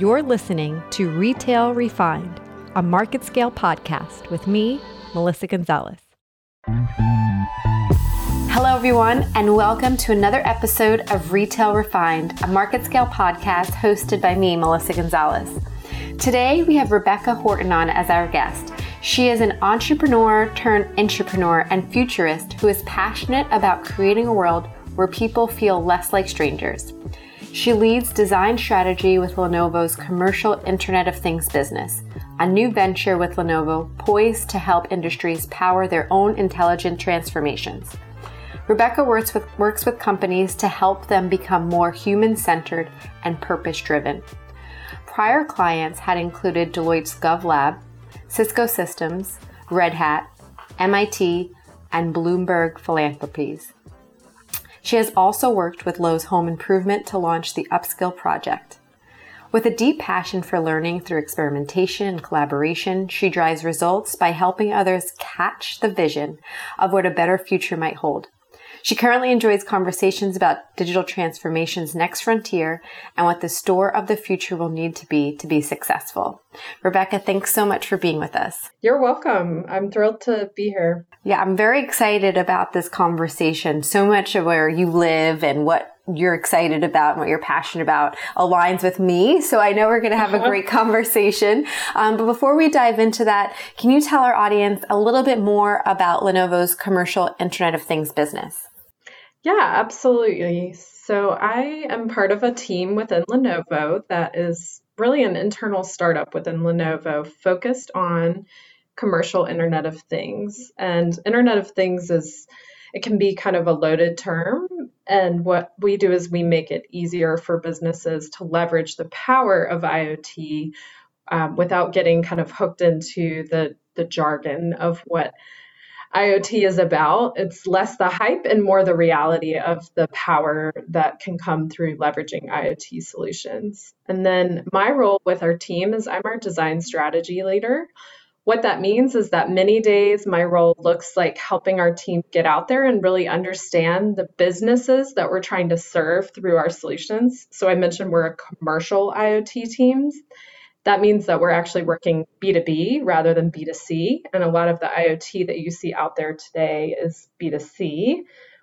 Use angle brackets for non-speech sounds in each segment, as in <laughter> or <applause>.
You're listening to Retail Refined, a MarketScale podcast with me, Melissa Gonzalez. Hello, everyone, and welcome to another episode of Retail Refined, a MarketScale podcast hosted by me, Melissa Gonzalez. Today, we have Rebecca Horton on as our guest. She is an entrepreneur turned intrapreneur and futurist who is passionate about creating a world where people feel less like strangers. She leads design strategy with Lenovo's commercial Internet of Things business, a new venture with Lenovo poised to help industries power their own intelligent transformations. Rebecca works with, works with companies to help them become more human centered and purpose driven. Prior clients had included Deloitte's GovLab, Cisco Systems, Red Hat, MIT, and Bloomberg Philanthropies. She has also worked with Lowe's Home Improvement to launch the Upskill Project. With a deep passion for learning through experimentation and collaboration, she drives results by helping others catch the vision of what a better future might hold. She currently enjoys conversations about digital transformation's next frontier and what the store of the future will need to be to be successful. Rebecca, thanks so much for being with us. You're welcome. I'm thrilled to be here. Yeah, I'm very excited about this conversation. So much of where you live and what you're excited about and what you're passionate about aligns with me. So I know we're going to have a great conversation. Um, but before we dive into that, can you tell our audience a little bit more about Lenovo's commercial Internet of Things business? Yeah, absolutely. So I am part of a team within Lenovo that is really an internal startup within Lenovo focused on commercial Internet of Things. And Internet of Things is it can be kind of a loaded term. And what we do is we make it easier for businesses to leverage the power of IoT um, without getting kind of hooked into the, the jargon of what IoT is about. It's less the hype and more the reality of the power that can come through leveraging IoT solutions. And then my role with our team is I'm our design strategy leader. What that means is that many days my role looks like helping our team get out there and really understand the businesses that we're trying to serve through our solutions. So I mentioned we're a commercial IoT team. That means that we're actually working B2B rather than B2C. And a lot of the IoT that you see out there today is B2C.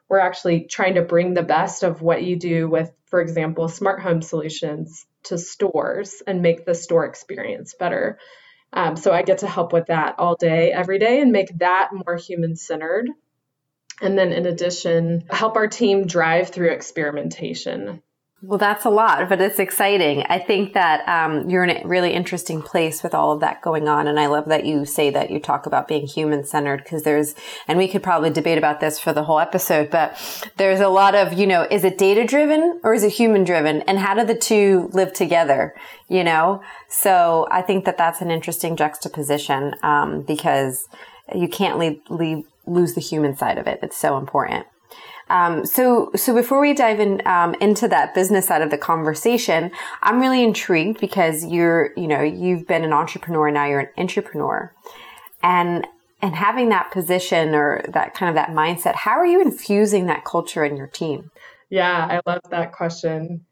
We're actually trying to bring the best of what you do with, for example, smart home solutions to stores and make the store experience better. Um, so I get to help with that all day, every day, and make that more human centered. And then, in addition, help our team drive through experimentation. Well, that's a lot, but it's exciting. I think that um, you're in a really interesting place with all of that going on. And I love that you say that you talk about being human centered because there's, and we could probably debate about this for the whole episode, but there's a lot of, you know, is it data driven or is it human driven? And how do the two live together? You know? So I think that that's an interesting juxtaposition um, because you can't leave, leave, lose the human side of it. It's so important. Um, so, so before we dive in um, into that business side of the conversation, I'm really intrigued because you're, you know, you've been an entrepreneur now you're an intrapreneur, and and having that position or that kind of that mindset, how are you infusing that culture in your team? Yeah, I love that question.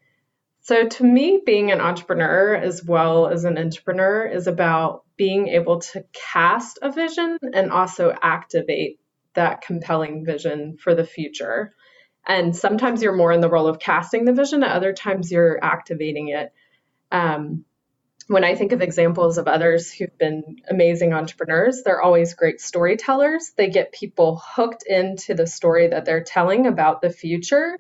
So, to me, being an entrepreneur as well as an intrapreneur is about being able to cast a vision and also activate that compelling vision for the future. And sometimes you're more in the role of casting the vision, at other times you're activating it. Um, when I think of examples of others who've been amazing entrepreneurs, they're always great storytellers. They get people hooked into the story that they're telling about the future.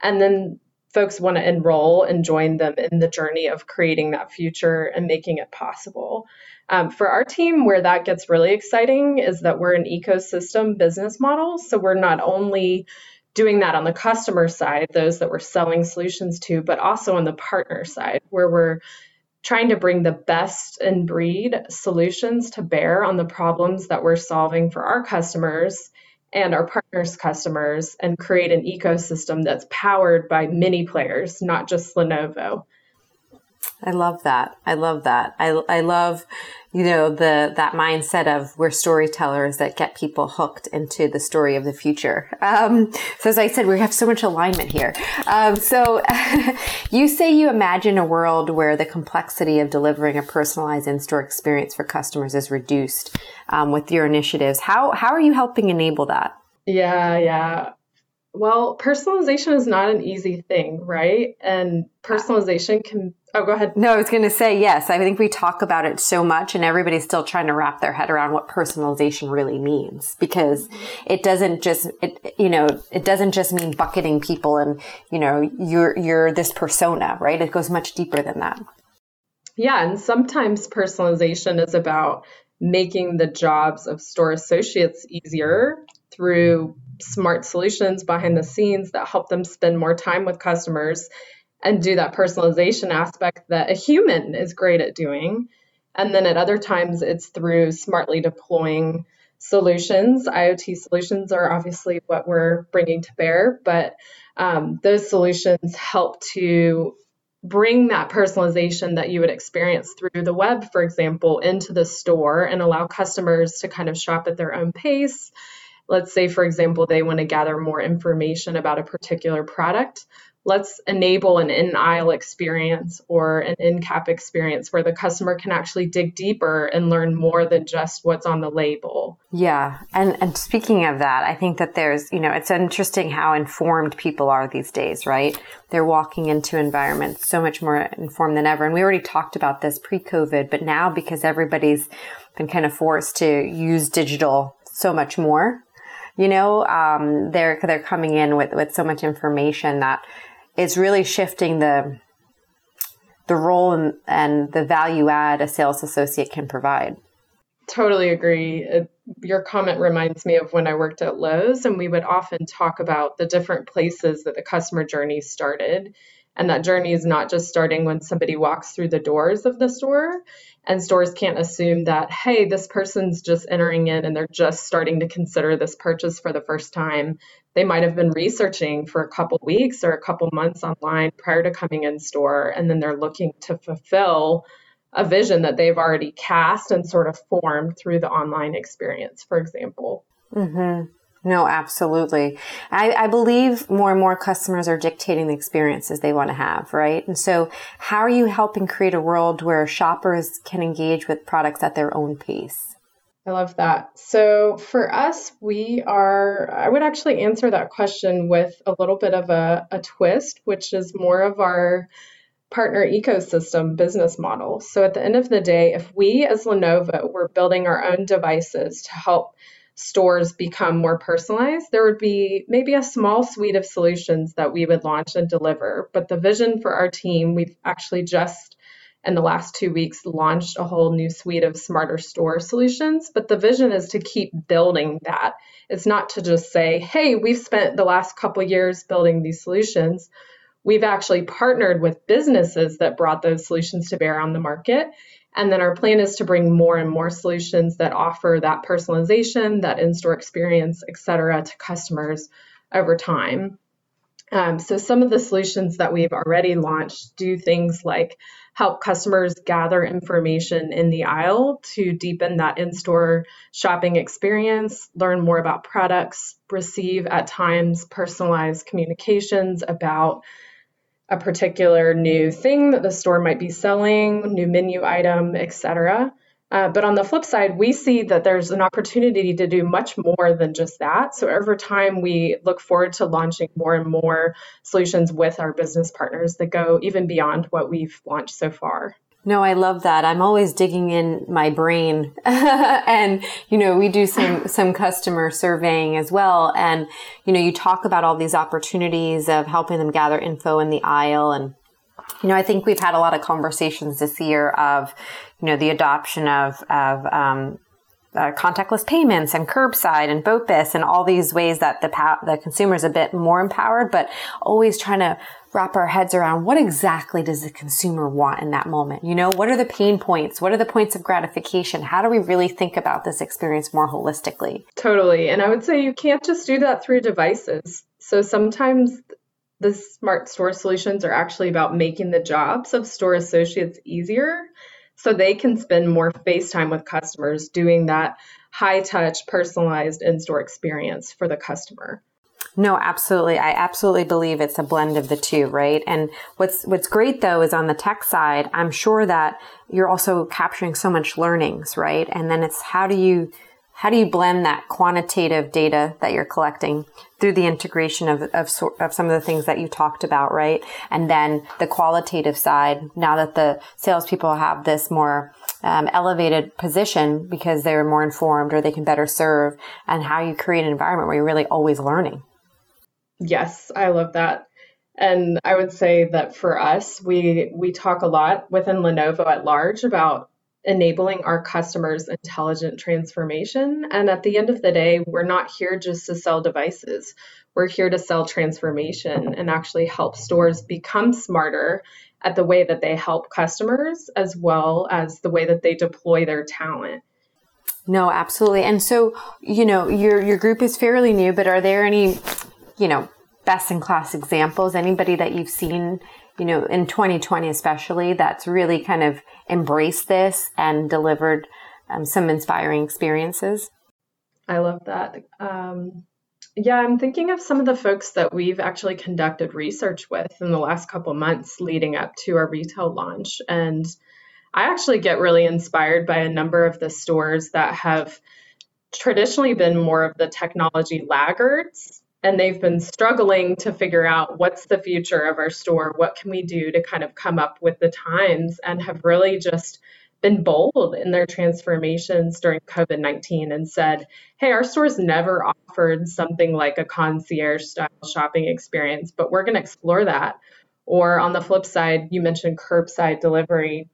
And then folks want to enroll and join them in the journey of creating that future and making it possible. Um, for our team, where that gets really exciting is that we're an ecosystem business model. So we're not only doing that on the customer side, those that we're selling solutions to, but also on the partner side, where we're trying to bring the best in breed solutions to bear on the problems that we're solving for our customers and our partners' customers and create an ecosystem that's powered by many players, not just Lenovo. I love that. I love that. I, I love, you know, the, that mindset of we're storytellers that get people hooked into the story of the future. Um, so as I said, we have so much alignment here. Um, so <laughs> you say you imagine a world where the complexity of delivering a personalized in-store experience for customers is reduced um, with your initiatives. How, how are you helping enable that? Yeah, yeah. Well, personalization is not an easy thing, right? And personalization can. Oh, go ahead. No, I was going to say yes. I think we talk about it so much, and everybody's still trying to wrap their head around what personalization really means because it doesn't just it you know it doesn't just mean bucketing people and you know you're you're this persona, right? It goes much deeper than that. Yeah, and sometimes personalization is about making the jobs of store associates easier through smart solutions behind the scenes that help them spend more time with customers and do that personalization aspect that a human is great at doing. And then at other times, it's through smartly deploying solutions. IoT solutions are obviously what we're bringing to bear, but um, those solutions help to bring that personalization that you would experience through the web, for example, into the store and allow customers to kind of shop at their own pace let's say, for example, they want to gather more information about a particular product. Let's enable an in aisle experience or an endcap experience where the customer can actually dig deeper and learn more than just what's on the label. Yeah. And, and speaking of that, I think that there's, you know, it's interesting how informed people are these days, right? They're walking into environments so much more informed than ever. And we already talked about this pre COVID, but now because everybody's been kind of forced to use digital so much more, you know, um, they're they're coming in with with so much information that it's really shifting the the role and, and the value add a sales associate can provide. Totally agree. It, your comment reminds me of when I worked at Lowe's, and we would often talk about the different places that the customer journey started. And that journey is not just starting when somebody walks through the doors of the store, and stores can't assume that, hey, this person's just entering in and they're just starting to consider this purchase for the first time. They might have been researching for a couple weeks or a couple months online prior to coming in store, and then they're looking to fulfill a vision that they've already cast and sort of formed through the online experience, for example. Mm-hmm. No, absolutely. I, I, believe more and more customers are dictating the experiences they want to have, right? And so how are you helping create a world where shoppers can engage with products at their own pace? I love that. So for us, we are, I would actually answer that question with a little bit of a, a twist, which is more of our partner ecosystem business model. So at the end of the day, if we as Lenovo were building our own devices to help stores become more personalized, there would be maybe a small suite of solutions that we would launch and deliver. But the vision for our team, we've actually just in the last two weeks launched a whole new suite of smarter store solutions. But the vision is to keep building that. It's not to just say, hey, we've spent the last couple years building these solutions. We've actually partnered with businesses that brought those solutions to bear on the market and then our plan is to bring more and more solutions that offer that personalization, that in store experience, et cetera, to customers over time. Um, so, some of the solutions that we've already launched do things like help customers gather information in the aisle to deepen that in store shopping experience, learn more about products, receive at times personalized communications about a particular new thing that the store might be selling, new menu item, etc. Uh, but on the flip side, we see that there's an opportunity to do much more than just that. So over time, we look forward to launching more and more solutions with our business partners that go even beyond what we've launched so far. No, I love that. I'm always digging in my brain. <laughs> and, you know, we do some, some customer surveying as well. And, you know, you talk about all these opportunities of helping them gather info in the aisle. And, you know, I think we've had a lot of conversations this year of, you know, the adoption of, of, um, uh, contactless payments and curbside and BOPIS and all these ways that the the consumer is a bit more empowered, but always trying to wrap our heads around what exactly does the consumer want in that moment? You know, what are the pain points? What are the points of gratification? How do we really think about this experience more holistically? Totally. And I would say you can't just do that through devices. So sometimes the smart store solutions are actually about making the jobs of store associates easier so they can spend more face time with customers doing that high touch personalized in-store experience for the customer no, absolutely. I absolutely believe it's a blend of the two, right? And what's what's great though is on the tech side, I'm sure that you're also capturing so much learnings, right? And then it's how do you how do you blend that quantitative data that you're collecting through the integration of, of, of some of the things that you talked about, right? And then the qualitative side, now that the salespeople have this more um, elevated position because they're more informed or they can better serve, and how you create an environment where you're really always learning. Yes, I love that. And I would say that for us, we we talk a lot within Lenovo at large about enabling our customers intelligent transformation. And at the end of the day, we're not here just to sell devices. We're here to sell transformation and actually help stores become smarter at the way that they help customers as well as the way that they deploy their talent. No, absolutely. And so, you know, your your group is fairly new, but are there any, you know, best in class examples? Anybody that you've seen you know, in 2020 especially, that's really kind of embraced this and delivered um, some inspiring experiences? I love that. Um, yeah, I'm thinking of some of the folks that we've actually conducted research with in the last couple months leading up to our retail launch. And I actually get really inspired by a number of the stores that have traditionally been more of the technology laggards and they've been struggling to figure out what's the future of our store what can we do to kind of come up with the times and have really just been bold in their transformations during covid-19 and said hey our stores never offered something like a concierge style shopping experience but we're going to explore that. Or on the flip side you mentioned curbside delivery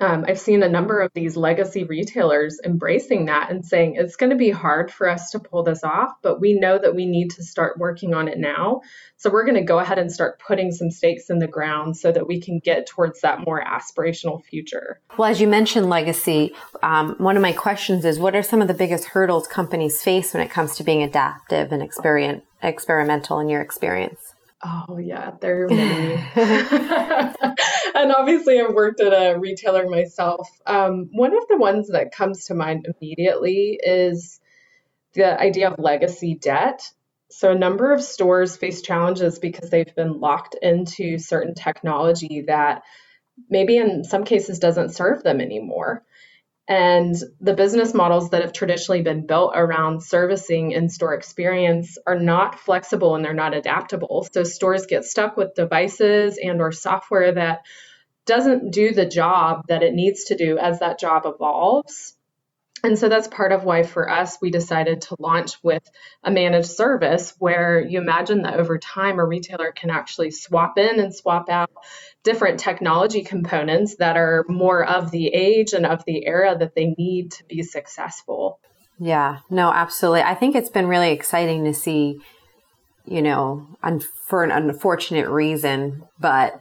um, I've seen a number of these legacy retailers embracing that and saying it's going to be hard for us to pull this off, but we know that we need to start working on it now. So we're going to go ahead and start putting some stakes in the ground so that we can get towards that more aspirational future. Well, as you mentioned legacy, um, one of my questions is what are some of the biggest hurdles companies face when it comes to being adaptive and experiment, experimental in your experience? Oh yeah, there are many. <laughs> <laughs> and obviously, I've worked at a retailer myself. Um, one of the ones that comes to mind immediately is the idea of legacy debt. So, a number of stores face challenges because they've been locked into certain technology that maybe in some cases doesn't serve them anymore. And the business models that have traditionally been built around servicing in store experience are not flexible and they're not adaptable. So stores get stuck with devices and or software that doesn't do the job that it needs to do as that job evolves. And so that's part of why for us, we decided to launch with a managed service where you imagine that over time, a retailer can actually swap in and swap out different technology components that are more of the age and of the era that they need to be successful. Yeah, no, absolutely. I think it's been really exciting to see, you know, un- for an unfortunate reason, but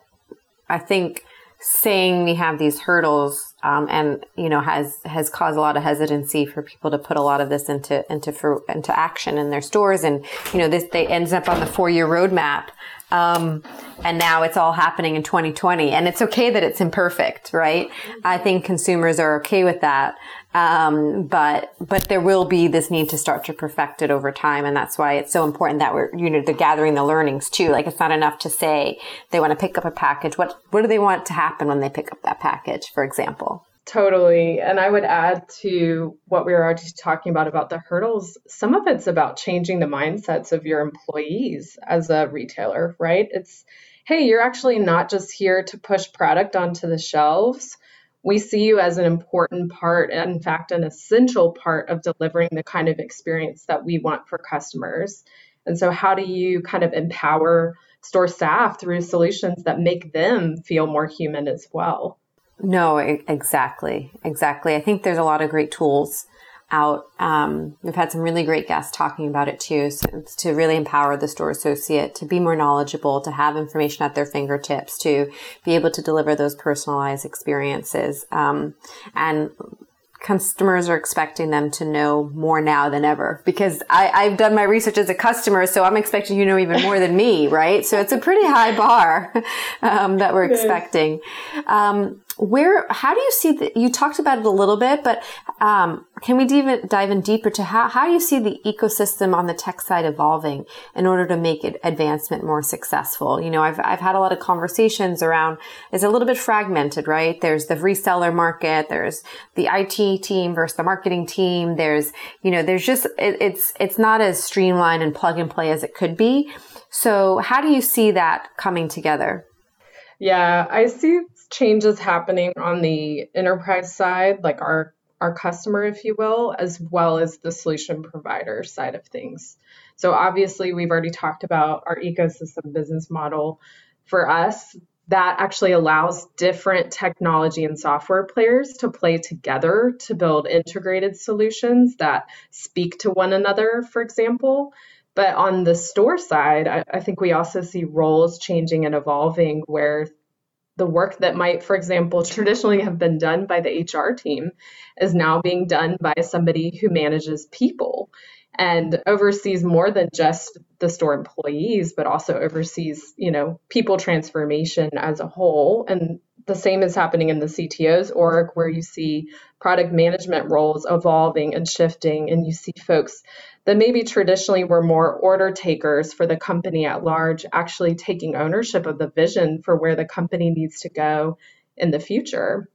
I think saying we have these hurdles um, and you know has has caused a lot of hesitancy for people to put a lot of this into into for, into action in their stores. And you know this they ends up on the four year roadmap um, and now it's all happening in 2020 and it's okay that it's imperfect right i think consumers are okay with that um, but but there will be this need to start to perfect it over time, and that's why it's so important that we're you know the gathering the learnings too. Like it's not enough to say they want to pick up a package. What what do they want to happen when they pick up that package, for example? Totally. And I would add to what we were already talking about about the hurdles. Some of it's about changing the mindsets of your employees as a retailer, right? It's, hey, you're actually not just here to push product onto the shelves we see you as an important part, and in fact, an essential part of delivering the kind of experience that we want for customers. And so, how do you kind of empower store staff through solutions that make them feel more human as well? No, exactly. Exactly. I think there's a lot of great tools out. Um, we've had some really great guests talking about it too. So to really empower the store associate to be more knowledgeable, to have information at their fingertips, to be able to deliver those personalized experiences. Um, and customers are expecting them to know more now than ever because I, have done my research as a customer, so I'm expecting you know even more than me, right? So it's a pretty high bar <laughs> um, that we're expecting. Um, where how do you see that you talked about it a little bit but um, can we dive, dive in deeper to how, how do you see the ecosystem on the tech side evolving in order to make it advancement more successful? You know i've, I've had a lot of conversations around it's a little bit fragmented right? There's the reseller market there's the it team versus the marketing team there's you know there's just it, it's it's not as streamlined and plug and play as it could be. So how do you see that coming together? Yeah, I see changes happening on the enterprise side, like our our customer, if you will, as well as the solution provider side of things. So obviously, we've already talked about our ecosystem business model. For us, that actually allows different technology and software players to play together to build integrated solutions that speak to one another, for example. But on the store side, I, I think we also see roles changing and evolving where the work that might, for example, <laughs> traditionally have been done by the HR team is now being done by somebody who manages people and oversees more than just the store employees, but also oversees, you know, people transformation as a whole. And the same is happening in the CTO's org, where you see product management roles evolving and shifting, and you see folks that maybe traditionally were more order takers for the company at large actually taking ownership of the vision for where the company needs to go in the future.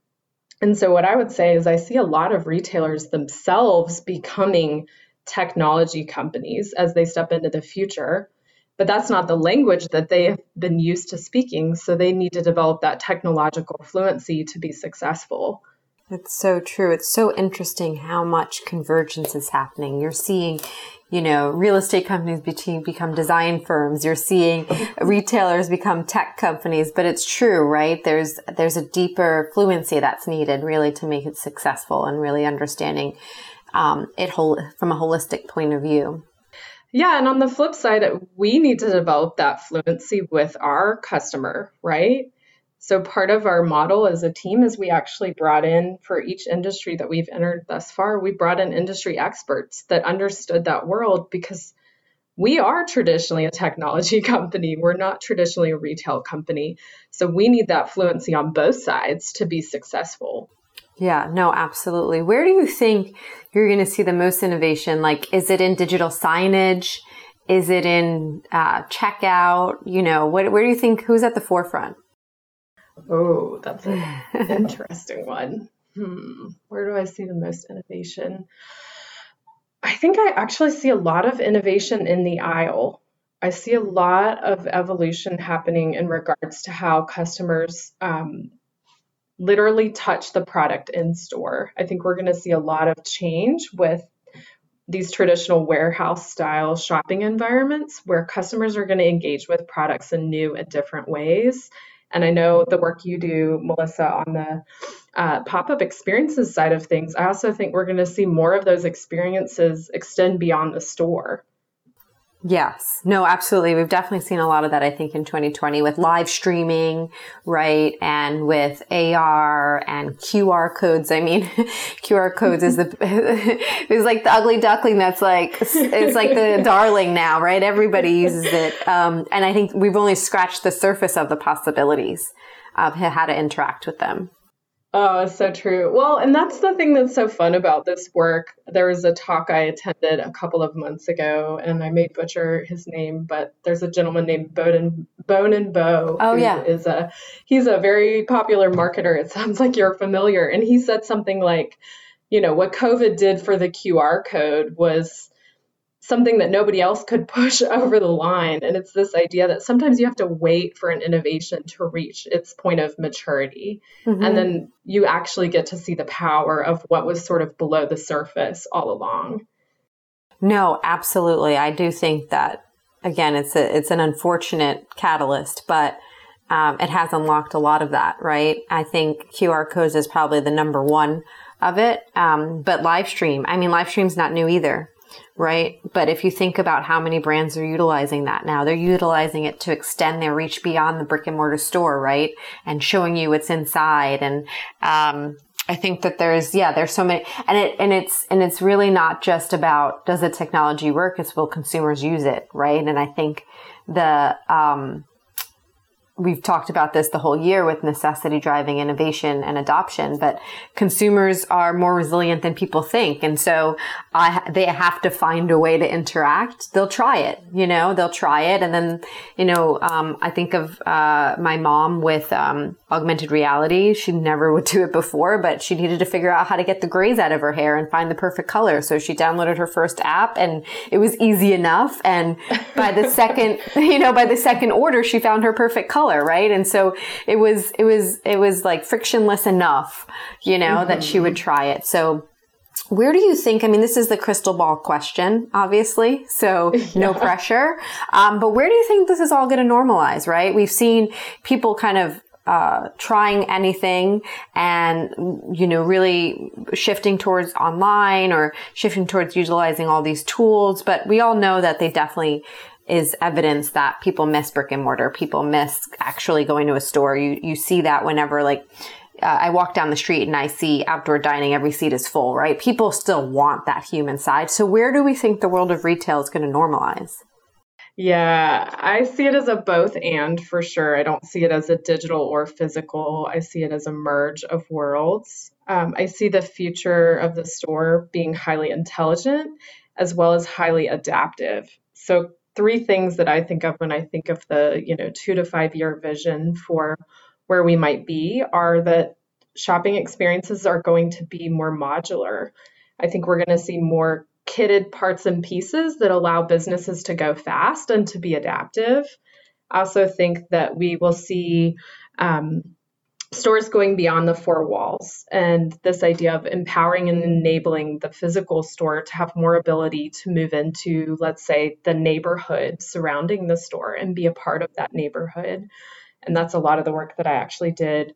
And so, what I would say is, I see a lot of retailers themselves becoming technology companies as they step into the future. But that's not the language that they have been used to speaking. So, they need to develop that technological fluency to be successful. It's so true. It's so interesting how much convergence is happening. You're seeing, you know, real estate companies become design firms. You're seeing <laughs> retailers become tech companies, but it's true, right? There's, there's a deeper fluency that's needed really to make it successful and really understanding, um, it whole, from a holistic point of view. Yeah, and on the flip side, we need to develop that fluency with our customer, right? So part of our model as a team is we actually brought in for each industry that we've entered thus far, we brought in industry experts that understood that world because we are traditionally a technology <laughs> company. We're not traditionally a retail company. So we need that fluency on both sides to be successful. Yeah, no, absolutely. Where do you think you're going to see the most innovation? Like, is it in digital signage? Is it in uh, checkout? You know, what, where do you think who's at the forefront? Oh, that's an <laughs> interesting one. Hmm. Where do I see the most innovation? I think I actually see a lot of innovation in the aisle. I see a lot of evolution happening in regards to how customers um, literally touch the product in store. I think we're going to see a lot of change with these traditional warehouse style shopping environments where customers are going to engage with products in new and different ways. And I know the work you do, Melissa, on the uh, pop up experiences side of things, I also think we're going to see more of those experiences extend beyond the store. Yes. No, absolutely. We've definitely seen a lot of that, I think, in 2020 with live streaming, right? And with AR and QR codes. I mean, <laughs> QR codes is the, <laughs> it's like the ugly duckling that's like, it's like the <laughs> darling now, right? Everybody uses it. Um, and I think we've only scratched the surface of the possibilities of how to interact with them. Oh, so true. Well, and that's the thing that's so fun about this work. There was a talk I attended a couple of months ago, and I may butcher his name, but there's a gentleman named Bowden Bone and Bow. Oh yeah, is a he's a very popular marketer. It <laughs> sounds like you're familiar, and he said something like, you know, what COVID did for the QR code was something that nobody else could push <laughs> over the line. And it's this idea that sometimes you have to wait for an innovation to reach its point of maturity. Mm-hmm. And then you actually get to see the power of what was sort of below the surface all along. No, absolutely. I do think that again, it's a, it's an unfortunate catalyst, but um, it has unlocked a lot of that, right? I think QR codes is probably the number one of it. Um, but live stream, I mean, live stream's not new either right? But if you think about how many brands are utilizing that now, they're utilizing it to extend their reach beyond the brick and mortar store, right? And showing you what's inside and, um, I think that there's, yeah, there's so many, and it, and it's, and it's really not just about does the technology work? It's will consumers use it, right? And I think the, um, we've talked about this the whole year with necessity driving innovation and adoption, but consumers are more resilient than people think. And so I, they have to find a way to interact. They'll try it, you know, they'll try it. And then, you know, um, I think of, uh, my mom with, um, augmented reality. She never would do it before, but she needed to figure out how to get the grays out of her hair and find the perfect color. So she downloaded her first app and it was easy enough. And by the <laughs> second, you know, by the second order, she found her perfect color color, right? And so it was, it was, it was like frictionless enough, you know, mm-hmm. that she would try it. So where do you think? I mean, this is the crystal ball question, obviously, so <laughs> no yeah. pressure. Um, but where do you think this is all going to normalize? Right? We've seen people kind of uh, trying anything and you know really shifting towards online or shifting towards utilizing all these tools. But we all know that they definitely is evidence that people miss brick and mortar. People miss actually going to a store. You you see that whenever like uh, I walk down the street and I see outdoor dining, every seat is full, right? People still want that human side. So where do we think the world of retail is going to normalize? Yeah, I see it as a both and for sure. I don't see it as a digital or physical. I see it as a merge of worlds. Um, I see the future of the store being highly intelligent as well as highly adaptive. So three things that I think of when I think of the, you know, two to five year vision for where we might be are that shopping experiences are going to be more modular. I think we're going to see more kitted parts and pieces that allow businesses to go fast and to be adaptive. I also think that we will see um, stores going beyond the four walls. And this idea of empowering and enabling the physical store to have more ability to move into let's say the neighborhood surrounding the store and be a part of that neighborhood. And that's a lot of the work that I actually did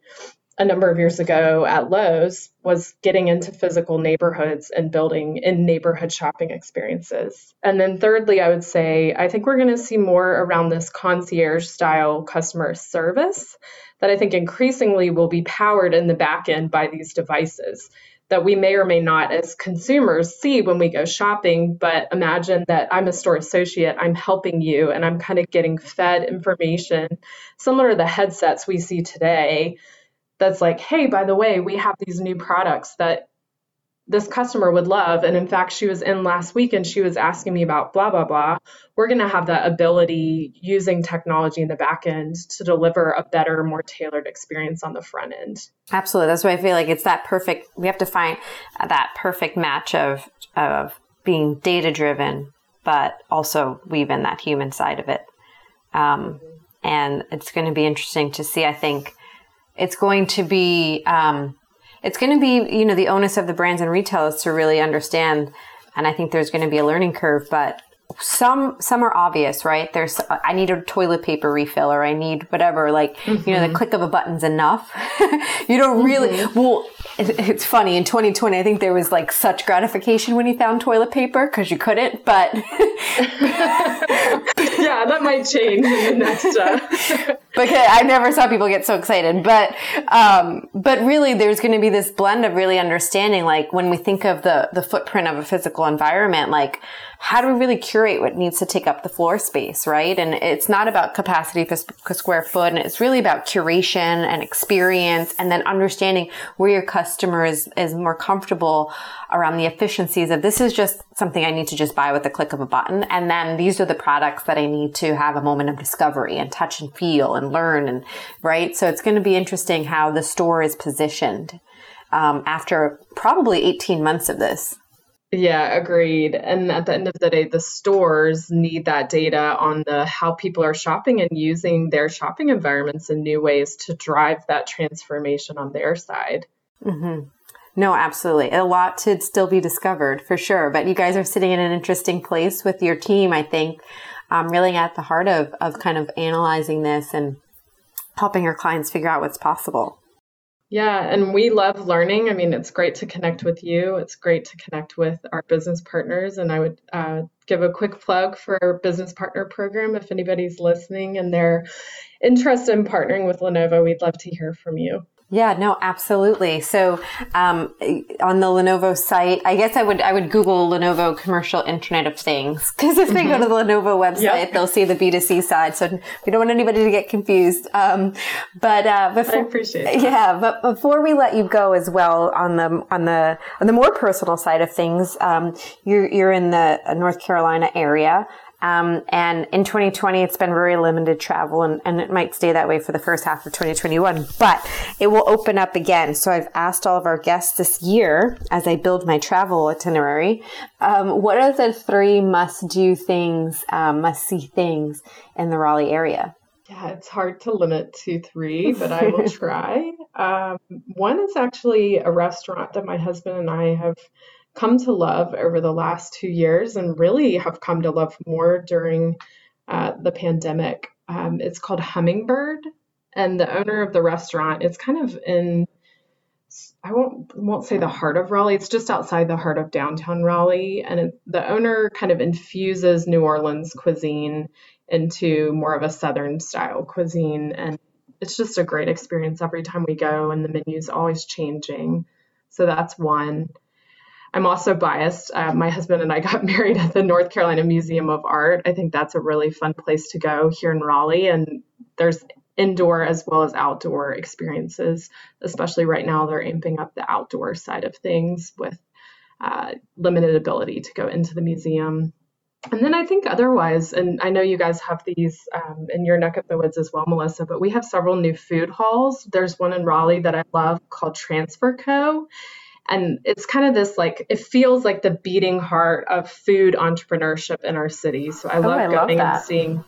a number of years ago at Lowe's was getting into physical neighborhoods and building in neighborhood shopping experiences. And then thirdly, I would say I think we're going to see more around this concierge style customer service that I think increasingly will be powered in the back end by these devices that we may or may not as consumers see when we go shopping but imagine that i'm a store associate i'm helping you and i'm kind of getting fed information similar to the headsets we see today that's like, hey, by the way, we have these new products that this customer would love. And in fact, she was in last week and she was asking me about blah, blah, blah. We're going to have that ability using technology in the back end to deliver a better, more tailored experience on the front end. Absolutely. That's why I feel like it's that perfect. We have to find that perfect match of, of being data driven, but also weave in that human side of it. Um, and it's going to be interesting to see, I think, it's going to be um, it's going to be you know the onus of the brands and retailers to really understand and i think there's going to be a learning curve but some some are obvious right there's i need a toilet paper refill or i need whatever like mm-hmm. you know the mm-hmm. click of a button's enough <laughs> you don't really mm-hmm. well it's funny in 2020 i think there was like such gratification when you found toilet paper because you couldn't but <laughs> yeah that might change in the next uh... <laughs> because i never saw people get so excited but um but really there's going to be this blend of really understanding like when we think of the the footprint of a physical environment like how do we really curate what needs to take up the floor space, right? And it's not about capacity per, square foot, and it's really about curation and experience, and then understanding where your customer is, is more comfortable around the efficiencies of this is just something I need to just buy with the click of a button, and then these are the products that I need to have a moment of discovery and touch and feel and learn, and right. So it's going to be interesting how the store is positioned. Um, after probably 18 months of this. Yeah, agreed. And at the end of the day, the stores need that data on the how people are shopping and using their shopping environments in new ways to drive that transformation on their side. Mm-hmm. No, absolutely. A lot to still be discovered for sure. But you guys are sitting in an interesting place with your team, I think, um, really at the heart of, of kind of analyzing this and helping your clients figure out what's possible. Yeah, and we love learning. I mean, it's great to connect with you. It's great to connect with our business partners. And I would uh, give a quick plug for our business partner program. If anybody's listening and they're interested in partnering with Lenovo, we'd love to hear from you. Yeah, no, absolutely. So, um, on the Lenovo site, I guess I would I would Google Lenovo Commercial Internet of Things because if they mm-hmm. go to the Lenovo website, yep. they'll see the B 2 C side. So we don't want anybody to get confused. Um, but uh, before, I appreciate. That. Yeah, but before we let you go as well on the on the on the more personal side of things, um, you're you're in the North Carolina area. Um, and in 2020, it's been very limited travel and, and it might stay that way for the first half of 2021, but it will open up again. So I've asked all of our guests this year as I build my travel itinerary, um, what are the three must do things, um, must see things in the Raleigh area? Yeah, it's hard to limit to three, but I will <laughs> try. Um, one is actually a restaurant that my husband and I have come to love over the last two years and really have come to love more during uh, the pandemic. Um, it's called Hummingbird, and the owner of the restaurant, it's kind of in, I won't won't say the heart of Raleigh. It's just outside the heart of downtown Raleigh, and it, the owner kind of infuses New Orleans cuisine into more of a Southern style cuisine, and it's just a great experience every time we go, and the menu's always changing. So that's one. I'm also biased. Uh, my husband and I <laughs> got married at the North Carolina Museum of Art. I think that's a really fun place to go here in Raleigh. And there's indoor as well as outdoor experiences, especially right now, they're amping up the outdoor side of things with uh, limited ability to go into the museum. And then I think otherwise, and I know you guys have these um, in your neck of the woods as well, Melissa, but we have several new food halls. There's one in Raleigh that I love called Transfer Co and it's kind of this like it feels like the beating heart of food entrepreneurship in our city. So i oh, love I going love and seeing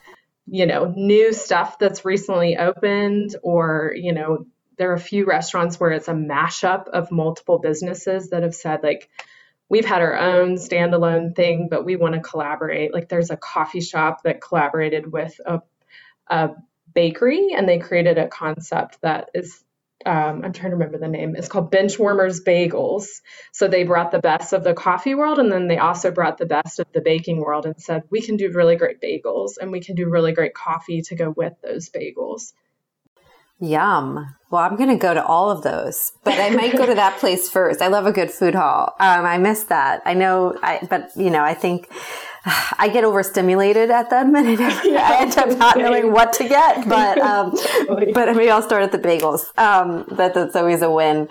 you know new stuff that's recently opened or you know there are a few restaurants where it's a mashup of multiple businesses that have said like we've had our own standalone thing but we want to collaborate. Like there's a coffee shop that collaborated with a, a bakery and they created a concept that is um, I'm trying to remember the name. It's called Benchwarmers Bagels. So they brought the best of the coffee world and then they also brought the best of the baking world and said, we can do really great bagels and we can do really great coffee to go with those bagels. Yum. Well, I'm going to go to all of those, but I might go to that <laughs> place first. I love a good food hall. Um, I miss that. I know, I, but you know, I think I get overstimulated at them and I, end up not knowing what to get. <laughs> But um, but maybe I'll start at the bagels. Um, that, that's always a win.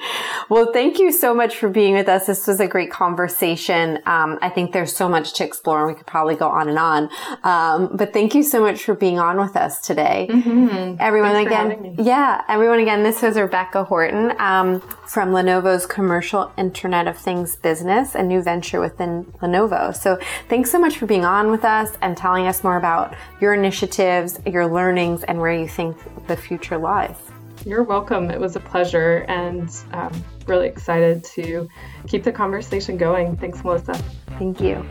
Well, thank you so much for being with us. This was a great conversation. Um, I think there's so much to explore and we could probably go on and on. Um, but thank you so much for being on with us today. Mm-hmm. Everyone Thanks again. Yeah, everyone again. This was Rebecca Horton um, from Lenovo's Commercial Internet of Things business, a new venture within Lenovo. So thanks so much for being on with us and telling us more about your initiatives, your learnings, and where you think the future lies. You're welcome. It was a pleasure and um, really excited to keep the conversation going. Thanks, Melissa. Thank you.